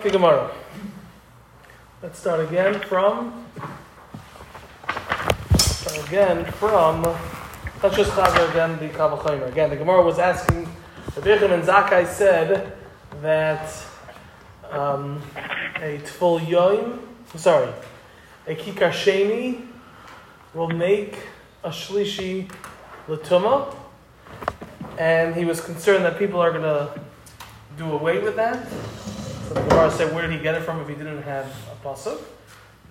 Okay, Gemara. Let's start again from. Start again from. Let's just cover again the Kavachomer. Again, the Gemara was asking. The and Zakai said that um, a Tful Yoim, sorry, a Kikar Sheni will make a Shlishi Latuma, and he was concerned that people are going to do away with that. So the Gemara said, where did he get it from if he didn't have a pasuk?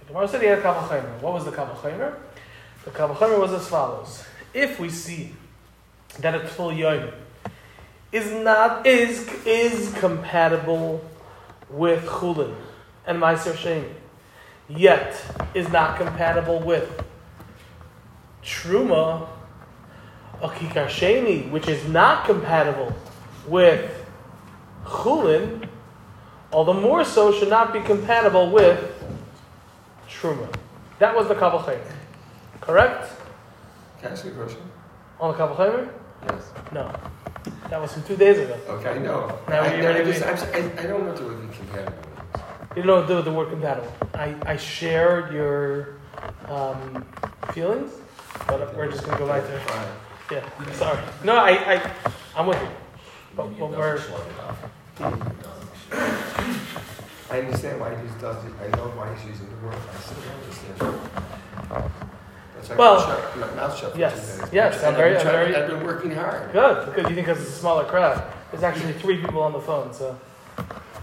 The Gemara said he had a Kavachomer. What was the Kavachomer? The Kavachomer was as follows. If we see that a Tful Yoim is not is is compatible with Chulin and Meiser Sheni, yet is not compatible with Truma, a Kikar Sheni, which is not compatible with Chulin, all the more so should not be compatible with Truma. That was the Kabbalah Correct? Can I ask you a question? On the Kabbalah Yes. No. That was from two days ago. Okay, I know. Now I, you I, ready just, to- I'm, s- I, I don't know what the word compatible. You don't do with the word compatible. I, I share your um, feelings, but we're just going to go back to Fine. Yeah, sorry. No, I, I, I'm with you. But, but we're, I understand why he does it. I know why he's using the word. I still don't understand. That's Well, shut my mouth shut for yes, two days. yes, I'm very- I'm very- I've been working hard. good, because you think it's a smaller crowd. There's actually three people on the phone, so.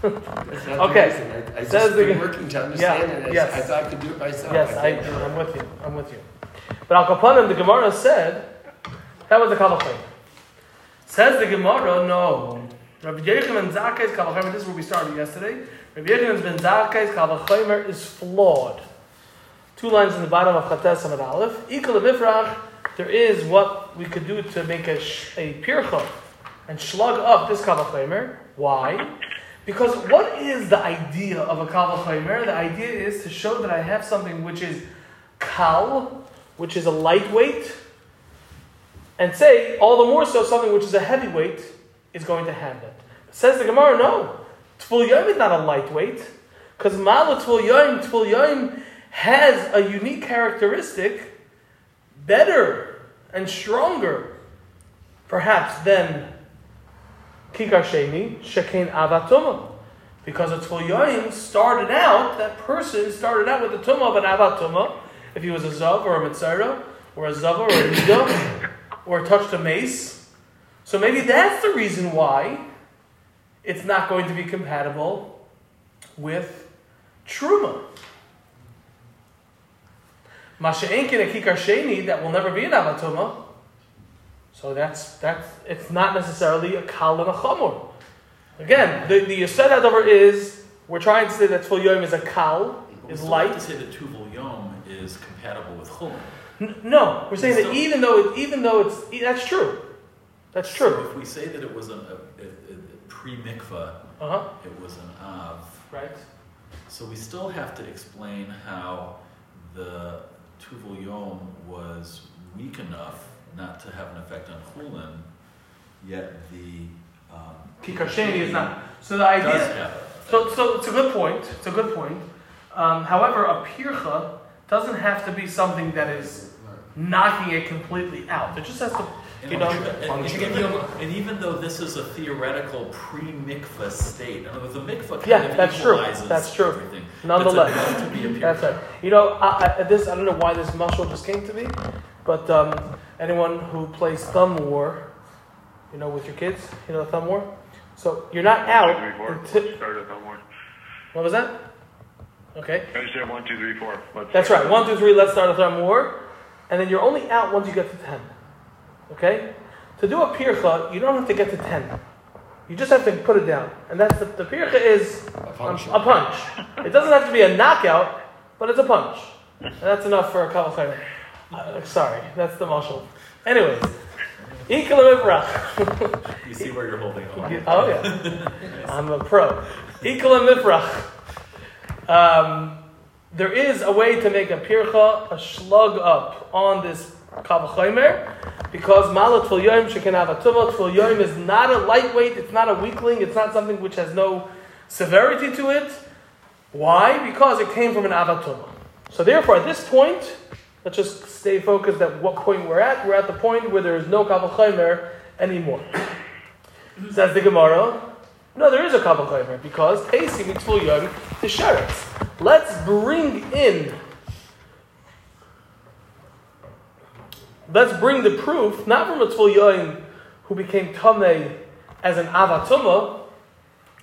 Okay. I, I just the- been working to understand it. I- yes. I thought I could do it myself. Yes, I, do. I'm with you. I'm with you. But Al Kapanim, the Gemara said, that was the Kabbalah. Says the Gemara, no. Rabbi Yochanan ben Zakai's Kabbalah, this is where we started yesterday. Rabbi Yochanan ben Zakai's Kabbalah is flawed. Two lines in the bottom of Chates Amad Aleph. Ikal Mifrach, there is what we could do to make a, a pircha and slug up this Kabbalah. Why? Because what is the idea of a Kabbalah? The idea is to show that I have something which is kal, which is a lightweight, and say, all the more so, something which is a heavyweight is going to have that. Says the Gemara, no. Tful is not a lightweight, because Mala Tful Yom, has a unique characteristic better and stronger, perhaps, than Kikar Sheni, Shekain Avatuma. Because a Tful started out, that person started out with the Tumah of an Avatuma, if he was a Zav or a Metzora, or a Zava or a Nida, or touched a mace. So maybe that's the reason why it's not going to be compatible with Truma. Masha'enkin a Kikar Sheni, that will never be an Avatuma. So that's, that's, it's not necessarily a Kal and a Chamor. Again, the, the Yosed is, we're trying to say that Tfil Yom is a Kal, is light. to say that Tuval Yom is compatible with. N- No, we're saying that even though it, even though it's that's true, that's So true. if we say that it was a, a, a, a pre-mikvah, Uh huh. it was an Av, Right. so we still have to explain how the Tuval Yom was weak enough not to have an effect on Chulin, yet the um, kikasheni is not. So the does idea. have. So so it's a good point. It's a good point. Um, however, a pircha doesn't have to be something that is knocking it completely out. It just has to. And, You know, and- and- function. and even, and even though this is a theoretical pre-mikvah state, in other words, the mikvah kind Yeah, of that's true. equalizes That's true. everything. Nonetheless. It's to be That's right. You know, I, I, this I don't know why this muscle just came to me, but um, anyone who plays thumb war, you know, with your kids, you know, thumb war. So you're not out. One, two, three, four. until- Let's start at that one. what was that? Okay. I said one, two, three, four. Let's That's start. right. One, two, three, let's start a thumb war. And then you're only out once you get to 10. Okay? To do a pircha, you don't have to get to 10. You just have to put it down. And that's the, the pircha is A function. a punch. It doesn't have to be a knockout, but it's a punch. And that's enough for a couple seconds. Uh, sorry, that's the muscle. Anyways, Ikala Mifrach. You see where you're holding on. Oh, yeah. I'm a pro. Ikala Mifrach. Um, there is a way to make a pircha, a slug up on this kavachomer, because malat tfil yoim shekin yoim is not a lightweight. It's not a weakling. It's not something which has no severity to it. Why? Because it came from an avatuma. So therefore, at this point, let's just stay focused at what point we're at. We're at the point where there is no kavachaymer anymore. Says the Gemara. No, there is a kavachaymer because Pesi mitzvul yom the sheretz. Let's bring in. Let's bring the proof not from a yom who became tamei as an avatuma,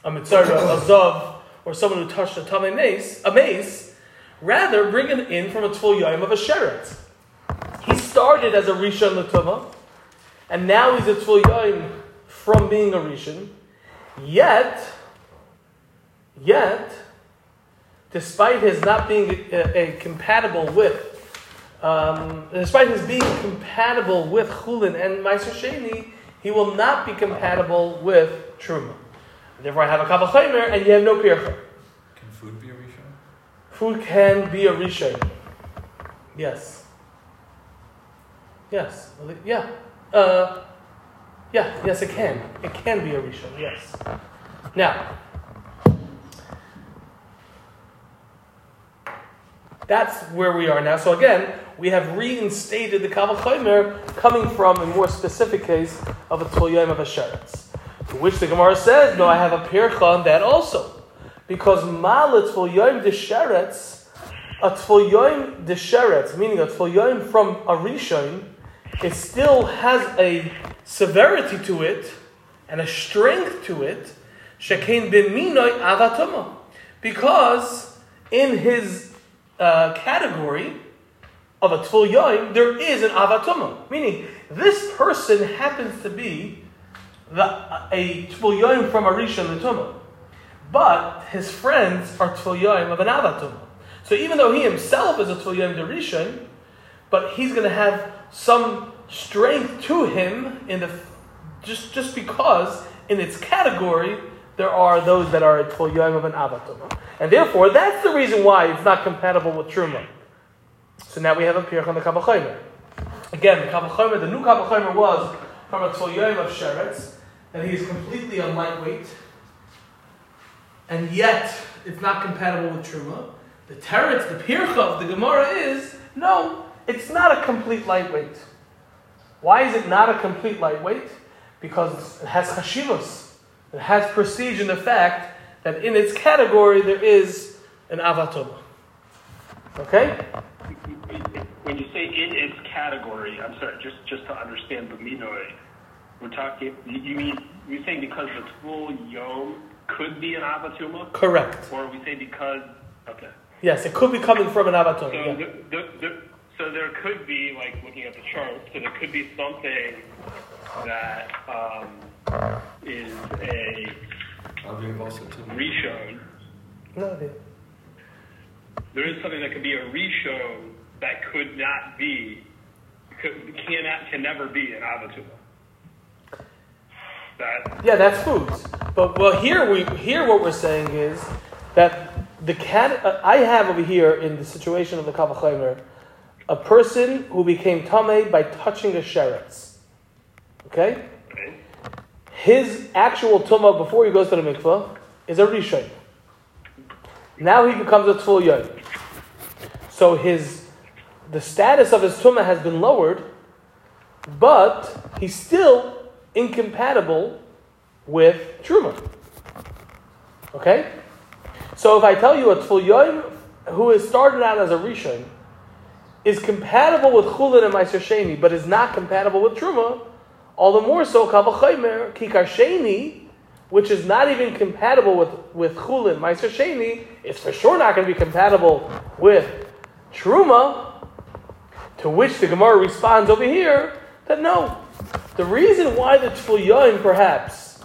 a mitzvah, a zav, or someone who touched a tamei mace, a mace. Rather, bring it in from a tzvul of a sheret. He started as a rishon latuma, and now he's a tzvul from being a rishon. Yet, yet, despite his not being a, a compatible with, um, despite his being compatible with chulin and meiser sheni, he will not be compatible with truma. Therefore, I have a kabel chaymer, and you have no pircha. Can food be a rishon? Food can be a rishon. Yes. Yes. Yeah. Uh, yeah. Yes, it can. It can be a rishon. Yes. Now, that's where we are now. So again, we have reinstated the Kabbalah Chaymer coming from a more specific case of a Tzoyim of a Sheretz. To which the Gemara says, no, I have a Pircha on that also. Because Malat de Sheretz, a Tzoyim de Sheretz, meaning a Tzoyim from a Rishon, it still has a severity to it and a strength to it, Shekain b'minoi avatuma. Because in his uh, category of a yoim, there is an avatuma. Meaning, this person happens to be the, a yoim from a rishon l'tuma. But his friends are tful yoim of an avatuma. So even though he himself is a tful yoim rishon, but he's going to have some strength to him in the just just because in its category there are those that are a tful yoim of an avatuma. And therefore, that's the reason why it's not compatible with Truma. So now we have a Pirch on the Kavachomer. Again, the Kavachomer, the new Kavachomer was from a Tzoyim of Sheretz, and he is completely a lightweight, and yet it's not compatible with Truma. The Teretz, the Pircha of the Gemara is no, it's not a complete lightweight. Why is it not a complete lightweight? Because it has chashivos. It has prestige in the fact that in its category there is an avatoma. Okay? When you say in its category, I'm sorry, just just to understand the minoi, we're talking. You mean you're saying because the full yom could be an avatuma, Correct. or we say because okay. Yes, it could be coming from an So avatoma. yeah. the, the, the, so there could be like looking at the chart. So there could be something that um, is a also No, There is something that could be a reshone that could not be, could, cannot, can never be an avatuma. That Yeah, that's foods. But well, here we here what we're saying is that the cat uh, I have over here in the situation of the kavachomer, a person who became tame by touching a sheretz. Okay, okay? His actual tuma before he goes to the mikvah is a rishon. Now he becomes a tful yom. So his the status of his tuma has been lowered, but he's still incompatible with truma. Okay, so if I tell you a tful yom who has started out as a rishon is compatible with chulin and meiser sheni, but is not compatible with truma, all the more so kavachaymer kikar sheni, which is not even compatible with with chulin meiser sheni, is for sure not going to be compatible with truma. To which the Gemara responds over here that no, the reason why the tful yoim perhaps.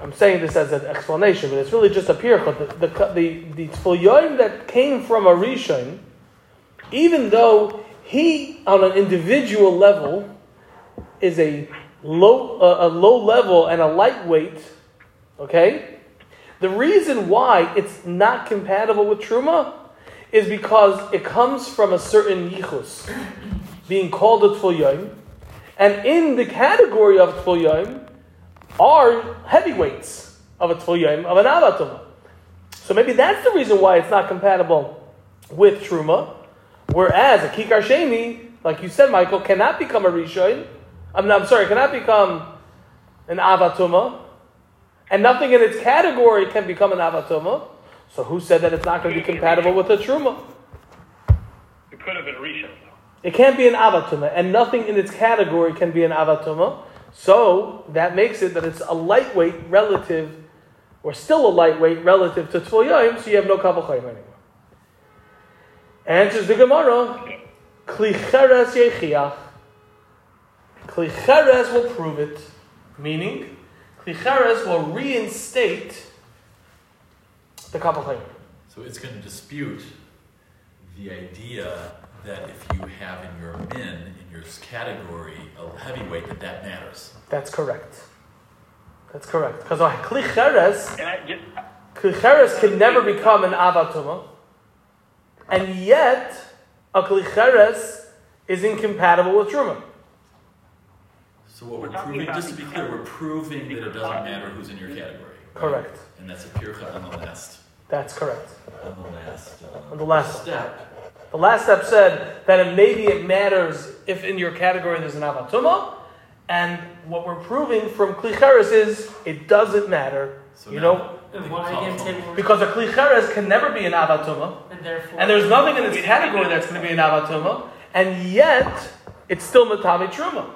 I'm saying this as an explanation, but it's really just a pirchot. The, the, the, the that came from a rishon, even though he, on an individual level, is a low, uh, a low level and a lightweight, okay? The reason why it's not compatible with truma is because it comes from a certain yichus, being called a tful and in the category of tful are heavyweights. of a Tvul of an Avatuma. So maybe that's the reason why it's not compatible with Truma. Whereas a Kikar Sheni, like you said, Michael, cannot become a Rishon. I'm, I'm sorry, cannot become an Avatuma. And nothing in its category can become an Avatuma. So who said that it's not going to be compatible with a Truma? It could have been Rishon, though. It can't be an avatuma, and nothing in its category can be an avatuma. So that makes it that it's a lightweight relative, or still a lightweight relative to Tvul so you have no Kavachayim anymore. Answers the Gemara, Klicheres Yechiach. Klicheres will prove it, meaning Klicheres will reinstate the Kavachayim. So it's going to dispute the idea that if you have in your min, in your category, a heavyweight, that that matters. That's correct. That's correct. Because Klicheres And I just, Klicheres can never become an avatuma, and yet a klicheres is incompatible with truma. So what we're, We're proving, just to be clear, we're proving that it doesn't matter who's in your category. Correct. And that's a pircha on the last, That's correct. on the last, uh, On the last step. The last step said that it, maybe it matters if in your category there's an avatuma, and what we're proving from klicheres is it doesn't matter. So you now, know, why because a klicheres can never be an avatuma, And therefore. and there's nothing in its category that's going to be an avatuma, and yet it's still matami truma.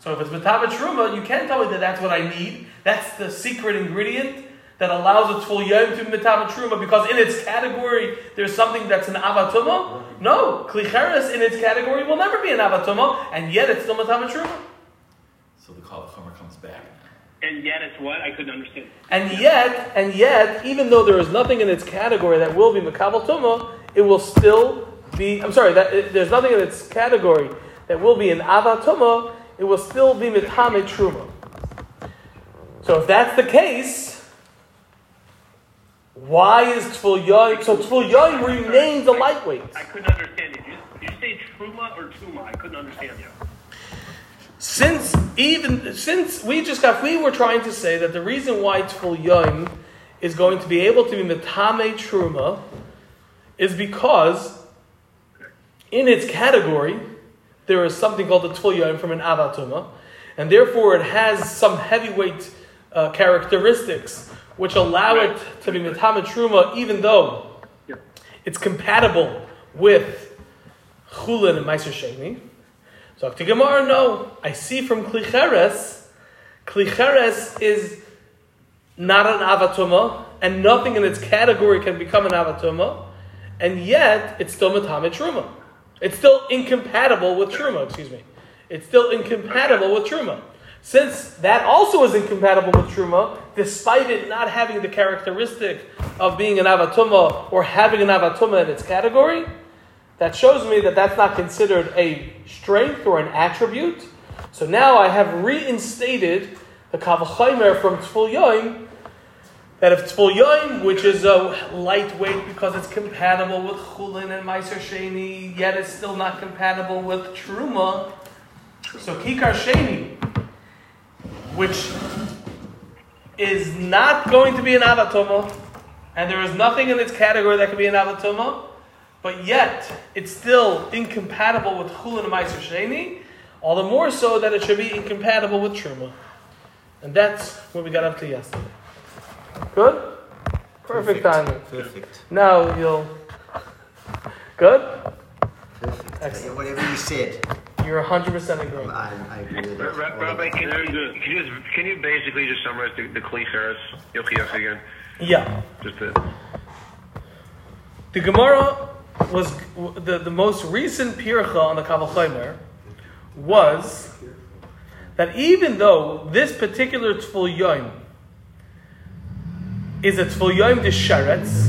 So if it's matami truma, you can't tell me that that's what I need. That's the secret ingredient that allows a tful yom to be matami truma because in its category there's something that's an avatuma. No, klicheres in its category will never be an avatuma, and yet it's still matami truma. So the kal chomer comes back. and yet it's what? I couldn't understand. And yet, and yet, even though there is nothing in its category that will be makabel tuma, it will still be. I'm sorry, that it, there's nothing in its category that will be an avatuma. It will still be mitame truma. So if that's the case, why is tful yoim? So tful yoim remains a lightweight. I couldn't understand you. Did you, say truma or tuma? I couldn't understand you. Since even since we just got, we were trying to say that the reason why Tful Yom is going to be able to be mitame Truma is because in its category there is something called the Tful Yom from an Avatuma, and therefore it has some heavyweight uh, characteristics which allow it to be Metame Truma, even though it's compatible with Chulin and Meiser Sheni. So to Gemara, no. I see from Klicheres, Klicheres is not an avatuma, and nothing in its category can become an avatuma, and yet it's still matame truma. It's still incompatible with truma. Excuse me. It's still incompatible with truma. Since that also is incompatible with truma, despite it not having the characteristic of being an avatuma or having an avatuma in its category, that shows me that that's not considered a strength or an attribute. So now I have reinstated the Kavachaimer from Tful Yoim, that if Tful Yoim, which is a lightweight because it's compatible with Chulin and Meiser Sheni, yet it's still not compatible with Truma, so Kikar Sheni, which is not going to be an Avatoma, and there is nothing in its category that could be an Avatoma, but yet it's still incompatible with Chulin and Meiser Sheni, all the more so that it should be incompatible with Truma. And that's what we got up to yesterday. Good? Perfect, timing. Perfect. Now you'll. Good? Perfect. Excellent. Whatever you said, You're 100% agreeing. I, I agree with Ra- it. Rabbi, can you, can you just can you basically just summarize the, the Kli Cheres Yochias again? Yeah. Just to, The Gemara was the, the most recent pircha on the Kavachaymer was that even though this particular Tful Yom is a Tful Yom de Sheretz,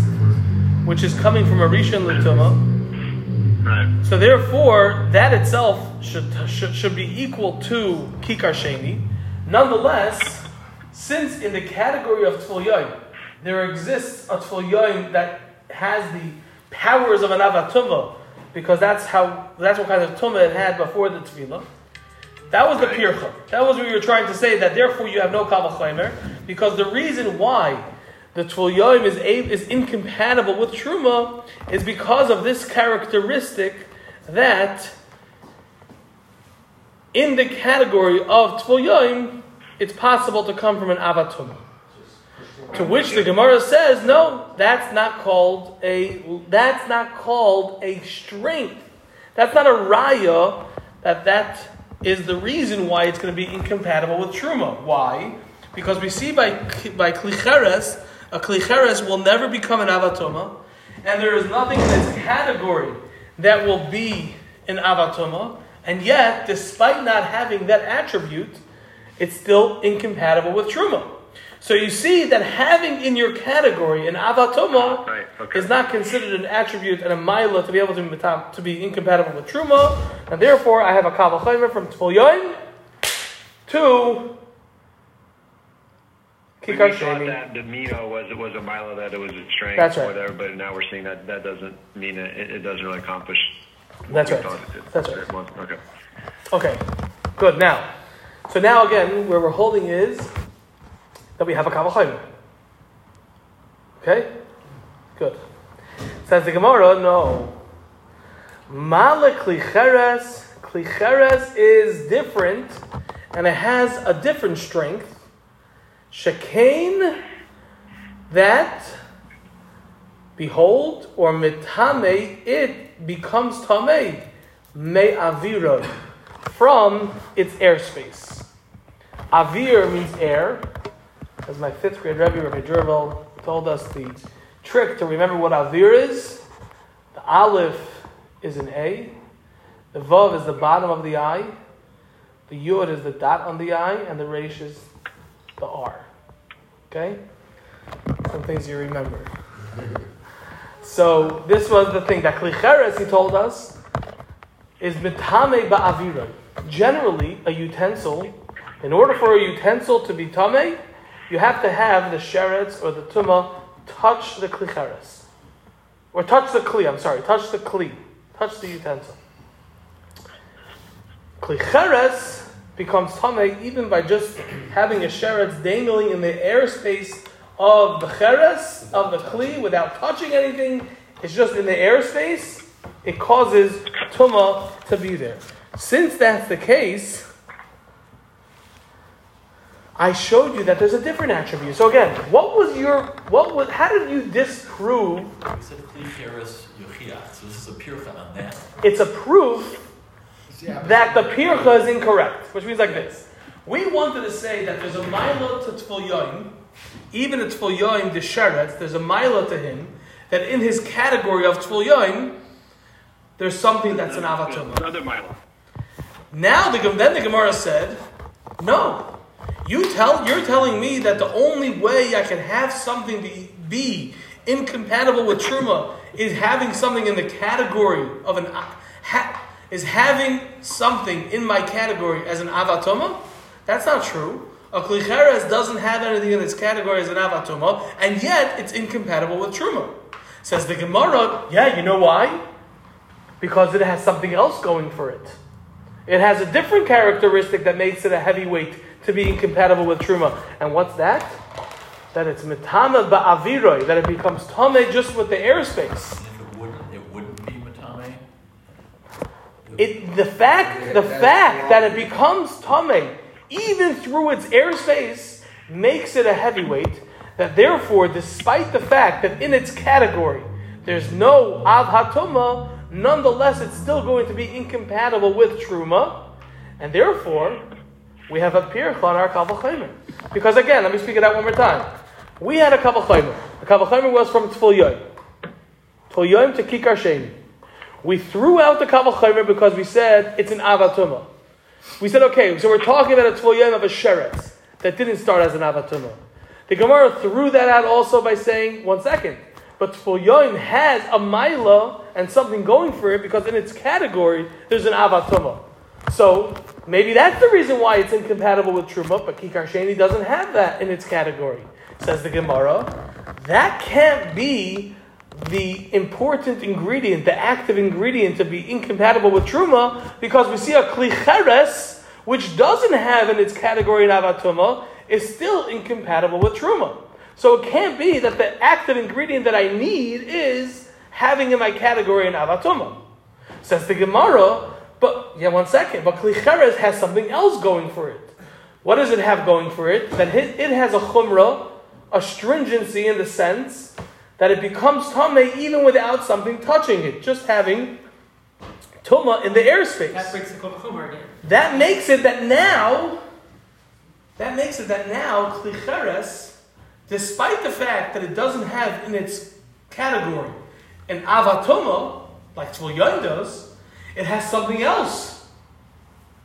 which is coming from a Rishon Latuma, right. so therefore that itself should, should, should be equal to Kikar Sheni. Nonetheless, since in the category of Tful there exists a Tful that has the powers of an Avatuma, because that's how that's what kind of Tumah it had before the tevilah. That was the pircha. That was what you were trying to say. That therefore you have no kavachomer because the reason why the Tvul is is incompatible with truma is because of this characteristic that in the category of Tvul it's possible to come from an Avatum. To which the Gemara says, no, that's not called a that's not called a strength. That's not a raya that that is the reason why it's going to be incompatible with truma. Why? Because we see by by klicheres, a klicheres will never become an avatoma, and there is nothing in this category that will be an avatoma, and yet, despite not having that attribute, it's still incompatible with truma. So you see that having in your category an avatoma ah, Right, okay. is not considered an attribute and a mila to be able to be, to be incompatible with truma, and therefore I have a kavachaymer from Tvul Yoim to We Kikar thought that the Mino was was a Milo that it was a strength, That's right. whatever. But now we're seeing that that doesn't mean it. It, it doesn't really accomplish. That's right. thought it did. That's right. Okay. Okay, good. Now, so now again, where we're holding is that we have a kavachaymer. Okay, good. Says the Gemara, no. Mala klicheres, klicheres is different, and it has a different strength. Shekain, that, behold, or mitame, it becomes tamei, me aviroi, from its airspace. Avir means air. As my fifth grade Rebbe, Rabbi Jervel, told us the trick to remember what Avir is. The Aleph is an A. The Vav is the bottom of the eye. The Yud is the dot on the eye. And the Resh is the R. Okay? Some things you remember. So this was the thing that Klicheres, he told us, is mitame ba'avira. Generally, a utensil, in order for a utensil to be tame, you have to have the sheretz or the tuma touch the klicheres. Or touch the kli, I'm sorry, touch the kli, touch the utensil. Klicheres becomes tame even by just having a sheretz dangling in the airspace of the cheres, of the kli, without touching anything. It's just in the airspace. It causes tuma to be there. Since that's the case, I showed you that there's a different attribute. So again, what was your what was how did you disprove We said klicheres yochiach, so this is a pircha on that. it's a proof that the pircha is incorrect, which means like this. We wanted to say that there's a milo to Tful Yoim, even a Tful Yoim the Sheretz, there's a milo to him, that in his category of Tful Yoim, there's something that's an avatuma. Another Milo. Now the then the Gemara said, no. You tell you're telling me that the only way I can have something be, be incompatible with truma is having something in the category of an ha, is having something in my category as an avatoma. That's not true. A klicheres doesn't have anything in its category as an avatoma, and yet it's incompatible with truma. Says the Gemara, yeah, you know why? Because it has something else going for it. It has a different characteristic that makes it a heavyweight to be incompatible with truma. And what's that? That it's mitama ba'aviroi, that it becomes tame just with the airspace. And if it wouldn't, it wouldn't be matame. It, the fact, the fact that it becomes tame, even through its airspace, makes it a heavyweight. That therefore, despite the fact that in its category there's no av nonetheless it's still going to be incompatible with truma, and therefore we have a pircha on our kavachaymer. Because again, let me speak it out one more time. We had a kavachaymer. The kavachaymer was from Tful Yoim to Kikar Sheni. We threw out the Kaval kavachaymer because we said it's an avatuma. We said, okay, so we're talking about a Tful of a sheretz that didn't start as an avatuma. The Gemara threw that out also by saying, one second, but Tful has a maila and something going for it because in its category there's an avatuma. So maybe that's the reason why it's incompatible with Truma, but Kikar Sheni doesn't have that in its category. Says the Gemara, that can't be the important ingredient, the active ingredient to be incompatible with Truma, because we see a Klicheres, which doesn't have in its category an avatuma, is still incompatible with truma. So it can't be that the active ingredient that I need is having in my category an avatuma. Says the Gemara, but yeah, one second. But klicheres has something else going for it. What does it have going for it? That it has a chumrah, a stringency in the sense that it becomes tameh even without something touching it, just having tuma in the That airspace. breaks the again. That makes it that now, that makes it that now klicheres, despite the fact that it doesn't have in its category an avatoma like Tvul does, it has something else.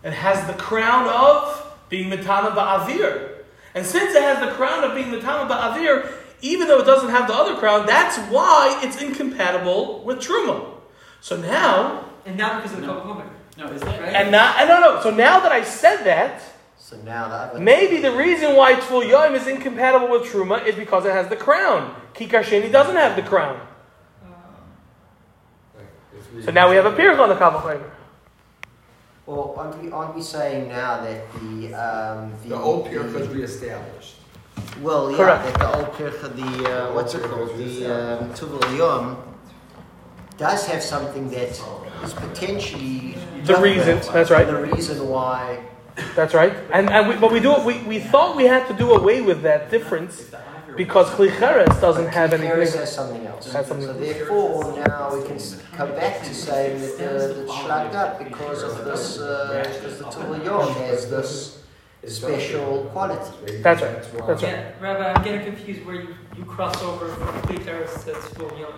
It has the crown of being Mitame Ba'avir. And since it has the crown of being Mitame Ba'avir, even though it doesn't have the other crown, that's why it's incompatible with Truma. So now, And now because of the kol chumer. No, is that Right. and now, and no, no, so now that I said that, So now the other. maybe the reason why Tvul Yom is incompatible with Truma is because it has the crown. Kikar Sheni doesn't have the crown. So now we have a Pirch on the Kabbalah. Well, aren't we, aren't we saying now that the um, The old pier was reestablished. Well, yeah, Correct. that the old pircha, the uh, what's it called, the um, Tuval Yom, does have something that is potentially The reason, that's right. The reason why. That's right. And, and we, but we do we, we thought we had to do away with that difference because Klicheres doesn't have anything. has something else. Has something so therefore, now we can come back to saying that the, the shrugged up because of this, uh, because the Tuval Yom has this special quality. That's right. That's right. Yeah, Rabbi, I'm getting confused where you, you cross over from Klicheres to Tzvul Yom.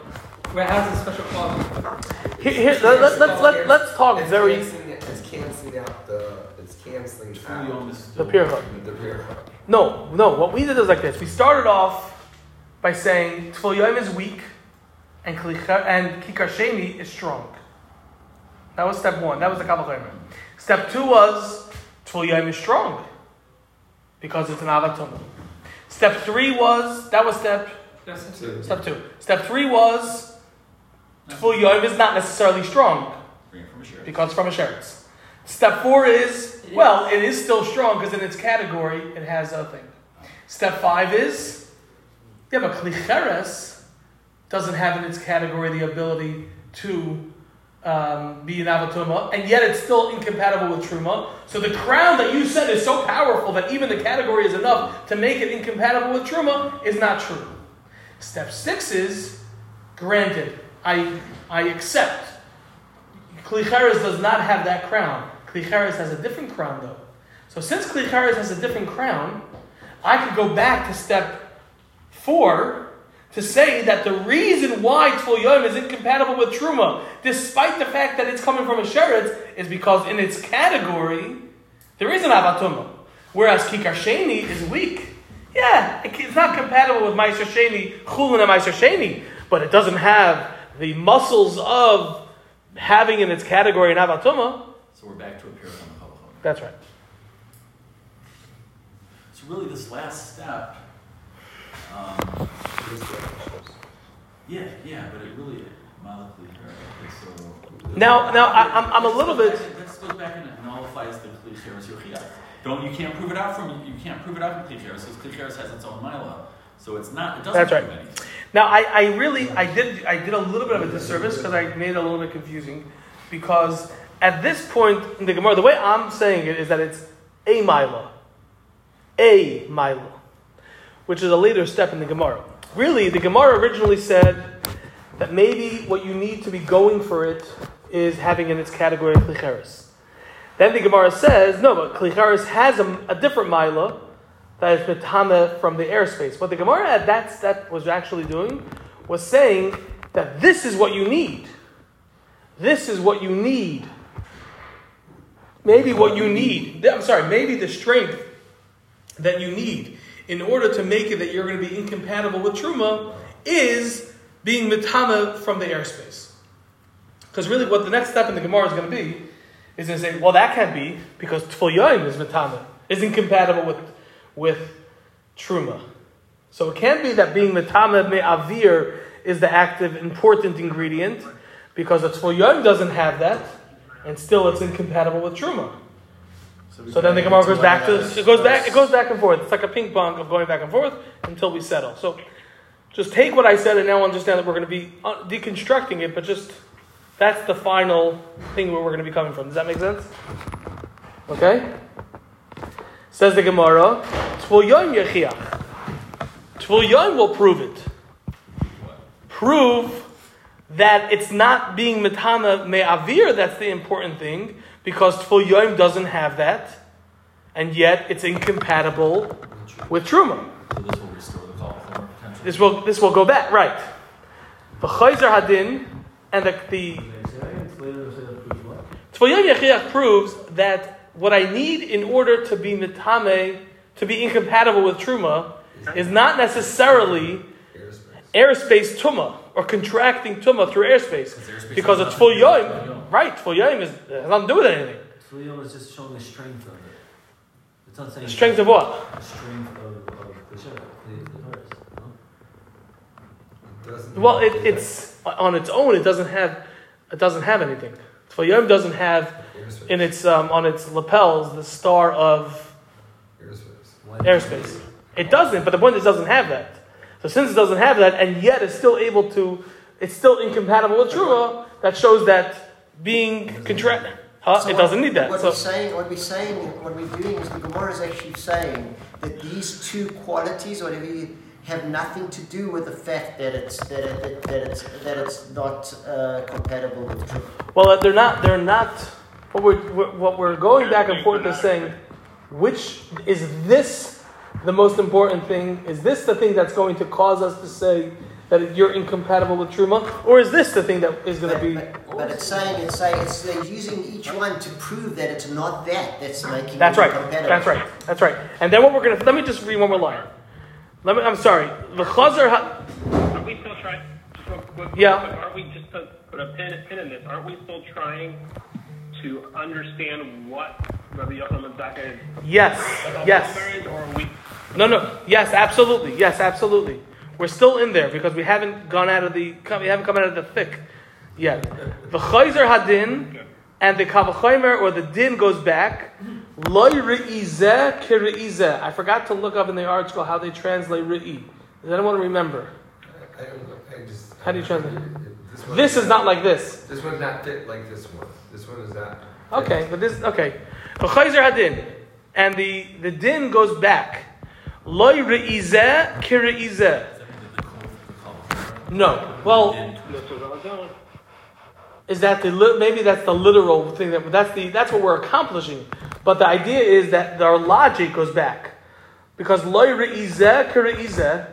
Where has the special quality? Here, here, let, let, let's, let, let's talk It's very. canceling It's canceling out the, it's canceling out is The still. Pircha. the rear. No, no. What we did is like this. We started off by saying Tfil Yom is weak and Klicher, and Kikar Sheni is strong. That was step one. That was the Kabbalah. Step two was Tfil Yom is strong because it's an avatum. Step three was that was step That's So- step two. Step three was Tfil Yom is not necessarily strong Bring it from a shirt. because from a sheretz. Step four is, well, it is still strong because in its category it has a thing. Step five is, yeah, but klicheres doesn't have in its category the ability to um, be an avatuma, and yet it's still incompatible with truma. So the crown that you said is so powerful that even the category is enough to make it incompatible with truma is not true. Step six is, granted, I I accept Klicheres does not have that crown. Klicheres has a different crown, though. So since Klicheres has a different crown, I could go back to step four to say that the reason why Tvul Yom is incompatible with Truma, despite the fact that it's coming from a Sheretz, is because in its category, there is an Avatuma. Whereas Kikar Sheni is weak. Yeah, it's not compatible with Meiser Sheni, Chulin and Meiser Sheni, but it doesn't have the muscles of having in its category an Avatuma. So we're back to a Pircha on the Kabbalah. That's right. So really, this last step, um, yeah, yeah, but it really, molecule, okay, so. Now- now, I- I'm- I'm a little bit- This goes back and it nullifies the Klicheres Yochia. Don't, you can't prove it out from, you can't prove it out from Klicheres, because Klicheres has its own Mila. So it's not, it doesn't That's right. anything. Now, I, I really, I did, I did a little bit of a disservice because I made it a little bit confusing. Because at this point in the Gemara, the way I'm saying it is that it's a mila, a mila, which is a later step in the Gemara. Really, the Gemara originally said that maybe what you need to be going for it is having in its category of klicheres. Then the Gemara says, no, but klicheres has a, a different mila that is metame from the airspace. What the Gemara at that step was actually doing was saying that this is what you need. This is what you need. Maybe what you need. I'm sorry, maybe the strength that you need in order to make it that you're going to be incompatible with Truma is being metame from the airspace. Because really, what the next step in the Gemara is going to be is going to say, well, that can't be because Tful is metame, is incompatible with, with Truma. So it can't be that being metame me'avir is the active, important ingredient because the Tful doesn't have that, and still it's incompatible with Truma. So then the Gemara goes back to it goes back it goes back and forth. It's like a ping pong of going back and forth until we settle. So just take what I said and now understand that we're going to be uh, deconstructing it, but just that's the final thing where we're going to be coming from. Does that make sense? Okay. Says the Gemara, Tvul Yom Yechiach. Tvul Yom will prove it. Prove that it's not being Metame Me'avir that's the important thing, because Tvul Yom doesn't have that, and yet it's incompatible with Truma. So this will restore the call for potentially. This will this will go back, right? The Chayzer Hadin and the, the Tvul Yom proves that what I need in order to be Metame, to be incompatible with Truma, is not necessarily airspace tuma or contracting tuma through airspace airspace because it's full to do with yoim. Tvul Yom. Right, full yoim is has nothing to do with anything. Tefillin is just showing the strength of it. It's not saying The strength of what? the strength of, of the ship, the, the Torres, no? Doesn't- Well, it, it's on its own. It doesn't have it doesn't have anything. Full yoim doesn't have in its um, on its lapels the star of Airspace. Airspace. It doesn't, but the point is it doesn't have that. So since it doesn't have that, and yet it's still able to, it's still incompatible with truma. That shows that being contract. Huh? So it doesn't need that. What So we're saying, what we're saying, what we're doing is the Gemara is actually saying that these two qualities, whatever you, have nothing to do with the fact that it's that, it, that, that it's that it's not uh, compatible with truth. Well, they're not. They're not. What we're what we're going back and forth is saying, which is this the most important thing? Is this the thing that's going to cause us to say that you're incompatible with truma, or is this the thing that is going to be? but, but it's saying it's saying it's they're using each one to prove that it's not that that's making That's right. incompatible. That's right. That's right. And then what we're going to let me just read one more line. Let me. I'm sorry. The chazer. Ha, Are we still trying? Just real quick, Yeah. Aren't we just to put a pin, pin in this? Aren't we still trying to understand what Rabbi Yochanan Zaka is? yes. Yes. Is, or are we? No. No. Yes. Absolutely. Yes. Absolutely. We're still in there because we haven't gone out of the. We haven't come out of the thick yet. The chazer hadin and the kavachomer or the din goes back. Loy re'izeh kire'izeh. I forgot to look up in the article how they translate re'i. Does anyone remember? I don't know. I just. How do you translate? This, one, This is not like this. This one not fit like this one. This one is not. Okay, but this okay. The chayzer hadin, and the the din goes back. Loy re'izeh kire'izeh. No. Well, didn't- This was all is that the li- maybe that's the literal thing that that's the that's what we're accomplishing. But the idea is that our logic goes back because loy re'izeh kire'izeh.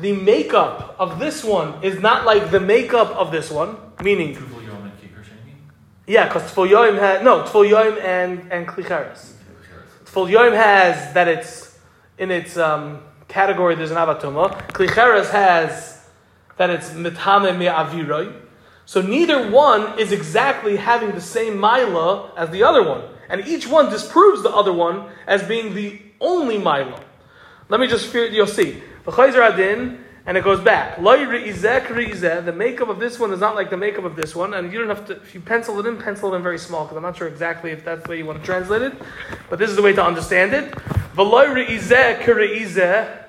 The makeup of this one is not like the makeup of this one, meaning Tuvul Yom and Kikar Sheni? yeah, because Tful Yoim had no Tful Yoim and and Klicharis. Tful Yoim has that it's in its um, category. There's an avatuma. Klicheres has that it's mitame me'aviroi. So neither one is exactly having the same mila as the other one, and each one disproves the other one as being the only mila. Let me just you'll see. Adin, and it goes back. The makeup of this one is not like the makeup of this one, and you don't have to. If you pencil it in, pencil it in very small because I'm not sure exactly if that's the way you want to translate it, but this is the way to understand it.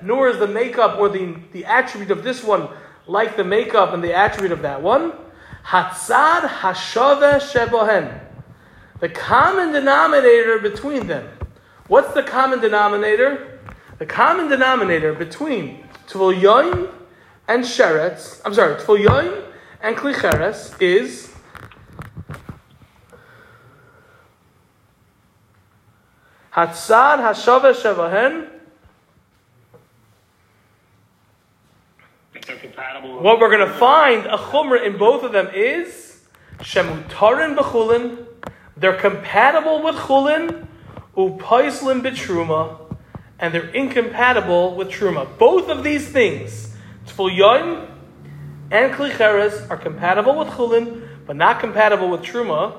Nor is the makeup or the the attribute of this one like the makeup and the attribute of that one. Hatzad hashove shebohen. The common denominator between them. What's the common denominator? The common denominator between Tvul and Sheretz, I'm sorry, Tvul and Klicheres is Hatzad Hashava Shevahen. What we're going to find a chumrah in both of them is Shemutarin b'chulin. They're compatible with chulin, upaislin b'truma, and they're incompatible with truma. Both of these things, Tful and Klicheres, are compatible with chulin, but not compatible with truma.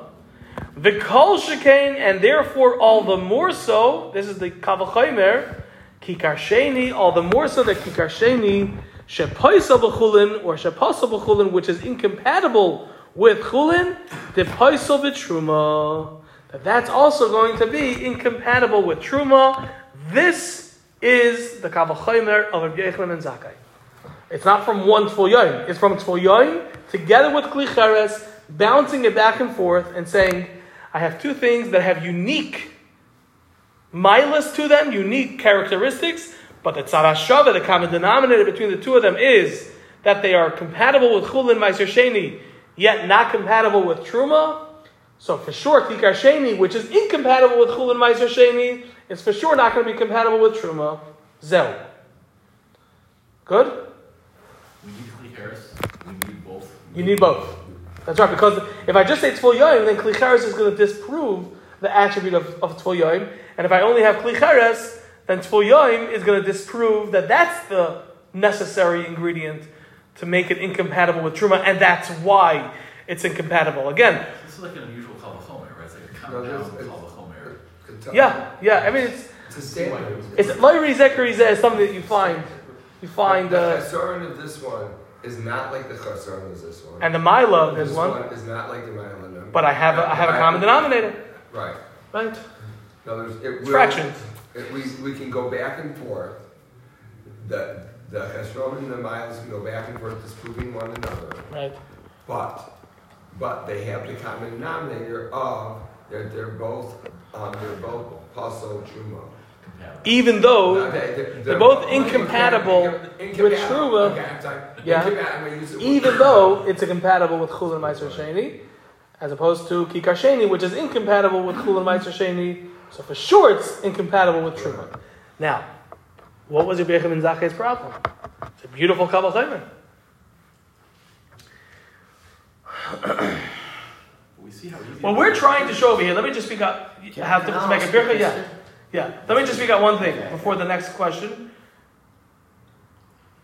The kol shekain, and therefore all the more so. This is the kavachaymer, kikar sheni. All the more so that kikar sheni shepaisa b'chulin or shepasa b'chulin, which is incompatible with chulin, the paisa b'truma. that that's also going to be incompatible with truma. This is the kavachomer of Rabbi Yochanan and Zakkai. It's not from one tful yoim. It's from tful yoim together with kli cheres, bouncing it back and forth and saying, I have two things that have unique milas to them, unique characteristics, but the tzad hashava, the common denominator between the two of them is that they are compatible with chulin meiser sheni, yet not compatible with truma. So for sure, kikar sheni, which is incompatible with chulin meiser sheni, is for sure not going to be compatible with truma. Zel. Good. We need Klicheres, we need both. You need both. That's right, because if I just say Yoim, then Klicheres is going to disprove the attribute of, of. And if I only have Klicheres, then Tzvul Yoim is going to disprove that that's the necessary ingredient to make it incompatible with Truma, and that's why it's incompatible. Again, This is like an unusual kavachomer, right? It's like a No, compound there's- kavachomer. Yeah, yeah, I mean, it's, It's a standard. it's Loiri is something that you find, you find, The uh, of this one is not like the chesaron of this one. and the Mila this is one, is not like the myelin. but I have a, I have a common denominator, Right. right? No, there's, it will, Fractions. It, we, we can go back and forth. The, the chesaron and the miles can go back and forth disproving one another. Right. But, but they have the common denominator of, they're, they're both, um, they're both also truma. Even though No, they- they're, they're both incompatible with truma. Okay, Yeah. Incompa- I'm gonna use the word- even though it's incompatible with Chulin Meiser Sheni, as opposed to Kikar Sheni, which is incompatible with Chulin Meiser Sheni. So for sure, it's incompatible with Truma. Now, what was Rabbi Yochanan ben Zakkai's problem? It's a beautiful kavachomer. we see how easy what we're trying to show over here, let me just speak up. I have to, make a. Yeah, yeah. Let me just speak out one thing before the next question.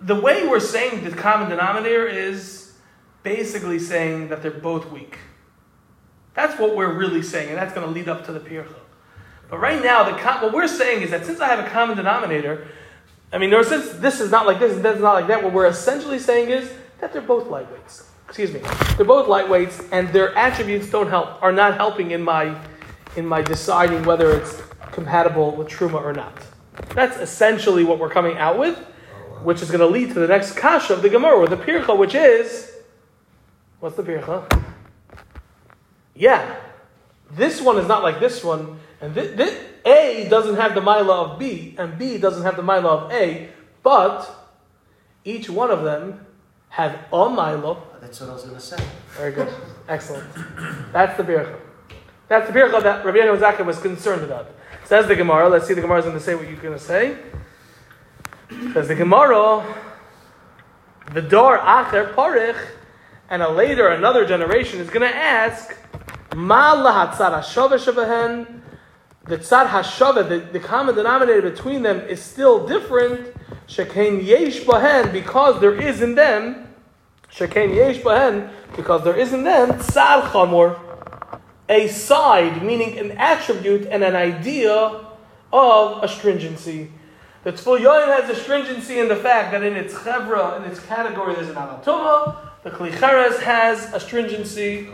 The way we're saying the common denominator is basically saying that they're both weak. That's what we're really saying, and that's going to lead up to the pircha. But right now, the what we're saying is that since I have a common denominator, I mean, or since this is not like this and that's not like that, what we're essentially saying is that they're both lightweights. Excuse me, they're both lightweights, and their attributes don't help, are not helping in my, in my deciding whether it's compatible with truma or not. That's essentially what we're coming out with, which is going to lead to the next kasha of the Gemara, the pircha, which is, what's the pircha? Yeah, this one is not like this one, and thi- thi- A doesn't have the mila of B, and B doesn't have the mila of A, but each one of them have a mila. That's what I was going to say. Very good, excellent. That's the pircha. That's the pircha that Rabbi Yehuda was concerned about. Says the Gemara. Let's see the Gemara is going to say what you're going to say. Says the Gemara, the door acher parich, and a later another generation is going to ask, Ma lahatzar hashava shabahen. The tzad hashava, the, the common denominator between them is still different. Shekain yesh bahen, because there is in them, Shekain yesh bahen, because there is in them tzad chamor, a side, meaning an attribute and an idea of astringency. The Tzful has astringency in the fact that in its chevra, in its category, there's an amatuma. The Klicheres has astringency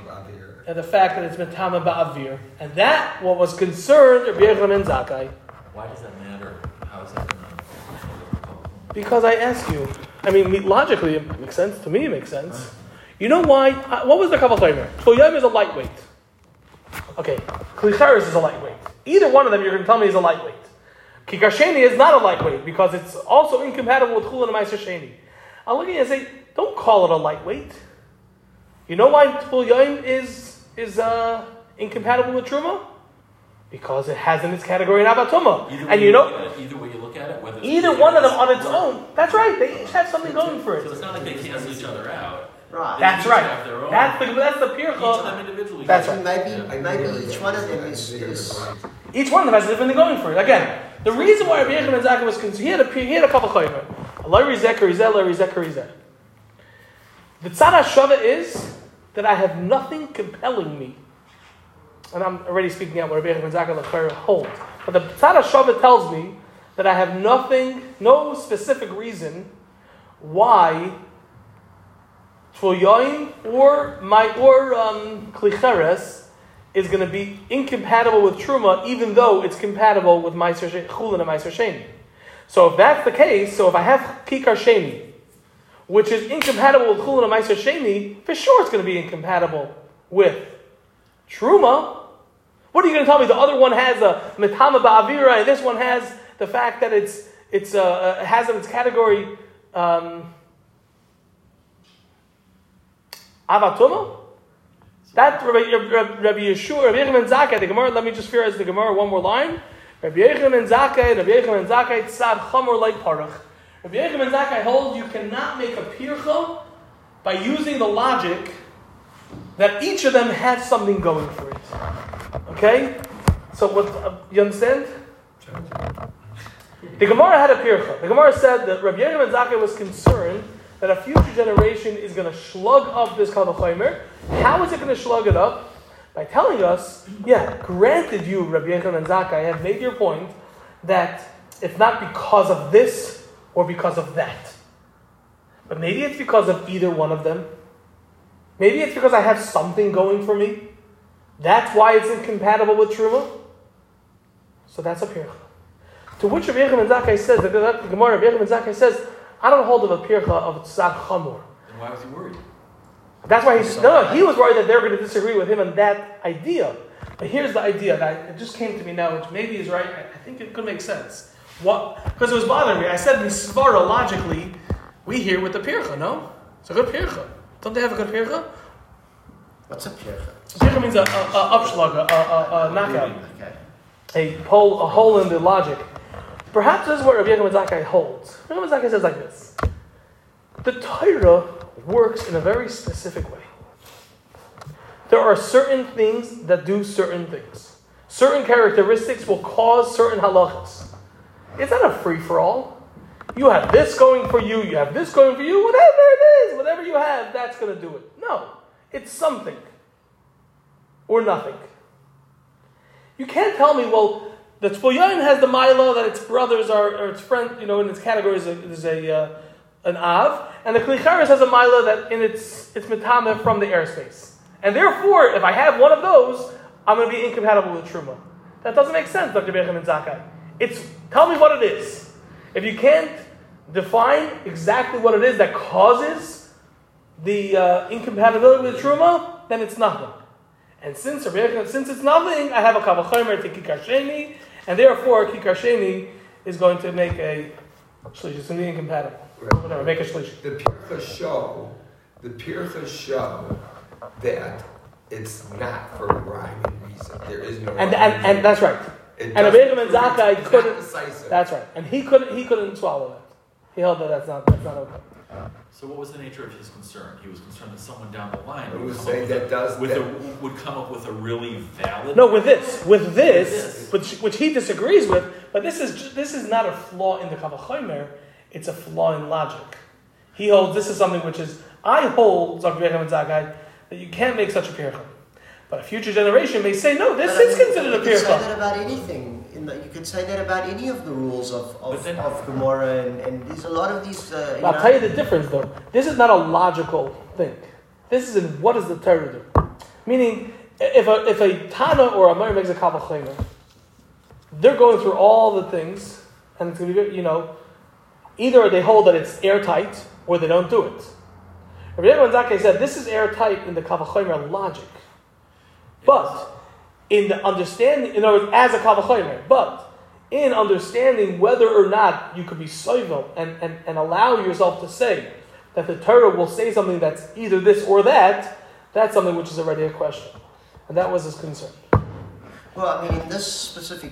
And the fact that it's metama ba'avir. And that, what was concerned, Rabbi Yochanan ben Zakkai. Why does that matter? How is that? Because I ask you, I mean, logically, it makes sense. To me, it makes sense. You know why? Uh, What was the kavachomer? Tzful is a lightweight. Okay, Klicheres is a lightweight. Either one of them, you're going to tell me is a lightweight. Kikar Sheni is not a lightweight because it's also incompatible with Chulin and Meiser Sheni. I'm looking at you and say, don't call it a lightweight. You know why Tzful Yom is, is uh, incompatible with Truma? Because it has in its category an Abatuma. Either And you know, it, either way you look at it, whether it's either one of them on its or- own. That's right. They each have something going for it. So it. it's not like they cancel each other out. Right. That's right. have their own. That's the that's the Each of them individually. That's right. maybe, I maybe really each one of them I is, is. Each one of them has a different thing going for it. Again, the reason why Rabbi Yochanan ben Zakkai was concerned, he had a he had a couple chaymer. Larry Zecher Rizeh, Larry Zecher Rizeh. The tzad hashava is that I have nothing compelling me. And I'm already speaking out what Rabbi Yochanan ben Zakkai Lachar hold. But the tzad hashava tells me that I have nothing, no specific reason why Tful Yoim or my or um, Klicheres is going to be incompatible with truma, even though it's compatible with meiser chulin and meiser. So if that's the case, so if I have kikar sheni, which is incompatible with chulin meiser sheni, for sure it's going to be incompatible with truma. What are you going to tell me? The other one has a mitama ba'avira, and this one has the fact that it's it's uh, uh, has in its category um, avatuma. That Rabbi, Rabbi, Rabbi Yeshua, Rabbi Yochanan ben Zakkai, the Gemara. Let me just fear as the Gemara one more line. Rabbi Yochanan ben Zakkai, Rabbi Yochanan ben Zakkai, tzad chamor like parach. Rabbi Yochanan ben Zakkai hold you cannot make a pircha by using the logic that each of them has something going for it. Okay? So what, uh, you understand? The Gemara had a pircha. The Gemara said that Rabbi Yehuda ben Zakkai was concerned that a future generation is going to slug up this Kavachomer. How is it going to slug it up? By telling us, yeah, granted you, Rabbi Yehuda ben Zakkai, have made your point that it's not because of this or because of that. But maybe it's because of either one of them. Maybe it's because I have something going for me. That's why it's incompatible with Truma. So that's a pircha. To which Rabbi Yochanan ben Zakkai says, the Gemara Rabbi Yochanan ben Zakkai says, I don't hold of a pircha of tzad chamor. Then why was he worried? That's why he's no, no, he was worried that they're going to disagree with him on that idea. But here's the idea that it just came to me now, which maybe is right. I think it could make sense. What? Because it was bothering me. I said misvara logically, we hear with the pircha. No, it's a good pircha. Don't they have a good pircha? What's a pircha? Pircha means a, a, a upschlag, a, a, a knockout. Okay. a hole, a hole in the logic. Perhaps this is what Rabbi ben Zakkai holds. Rabbi Zakkai says like this: the Torah works in a very specific way. There are certain things that do certain things. Certain characteristics will cause certain halachas. It's not a free for all. You have this going for you. You have this going for you. Whatever it is, whatever you have, that's going to do it. No, it's something or nothing. You can't tell me, well, the Tzpoyayin has the Milo that its brothers are, or its friend, you know, in its category is a, is a uh, an Av, and the Klicheres has a Milo that in its its Mitame from the airspace. And therefore, if I have one of those, I'm going to be incompatible with Truma. That doesn't make sense, Dr. Bechem and Zakai. It's, tell me what it is. If you can't define exactly what it is that causes the uh, incompatibility with Truma, then it's nothing. And since, since it's nothing, I have a kavachomer to kikar sheni, and therefore kikar sheni is going to make a shlish. It's going to be incompatible. Whatever, make a shlish. The Pircha show, the Pircha show that it's not for a rhyming reason. There is no And, rhyming and, and that's right. It And doesn't Rabbi prove- Zakai it's not couldn't. decisive. That's right. And he couldn't. He couldn't swallow that. He held that that's not. That's not okay. So what was the nature of his concern? He was concerned that someone down the line would was come, saying up that with, does- a, with that- a, would come up with a really valid. No, with this, with this, this. which which he disagrees with, but this is this is not a flaw in the kavachomer. It's a flaw in logic. He holds this is something which is I hold Zak Rebbe and Zakai that you can't make such a pircha. But a future generation may say, no, this But I is mean, considered a you could say pircha. that about anything. In the, you could say that about any of the rules of, But of, then- of Gemara, and, and there's a lot of these. Uh, you I'll know, tell you the difference, though. This is not a logical thing. This is in what does the Torah do? Meaning, if a, if a Tana or a Mary makes a Kavachomer, they're going through all the things, and it's going to be, you know, either they hold that it's airtight or they don't do it. Rabbi Yehuda ben Zakkai said this is airtight in the Kavachomer logic, but in the understanding, in other words, as a Kavachomer, but in understanding whether or not you could be soivel and, and, and allow yourself to say that the Torah will say something that's either this or that, that's something which is already a question. And that was his concern. Well, I mean, in this specific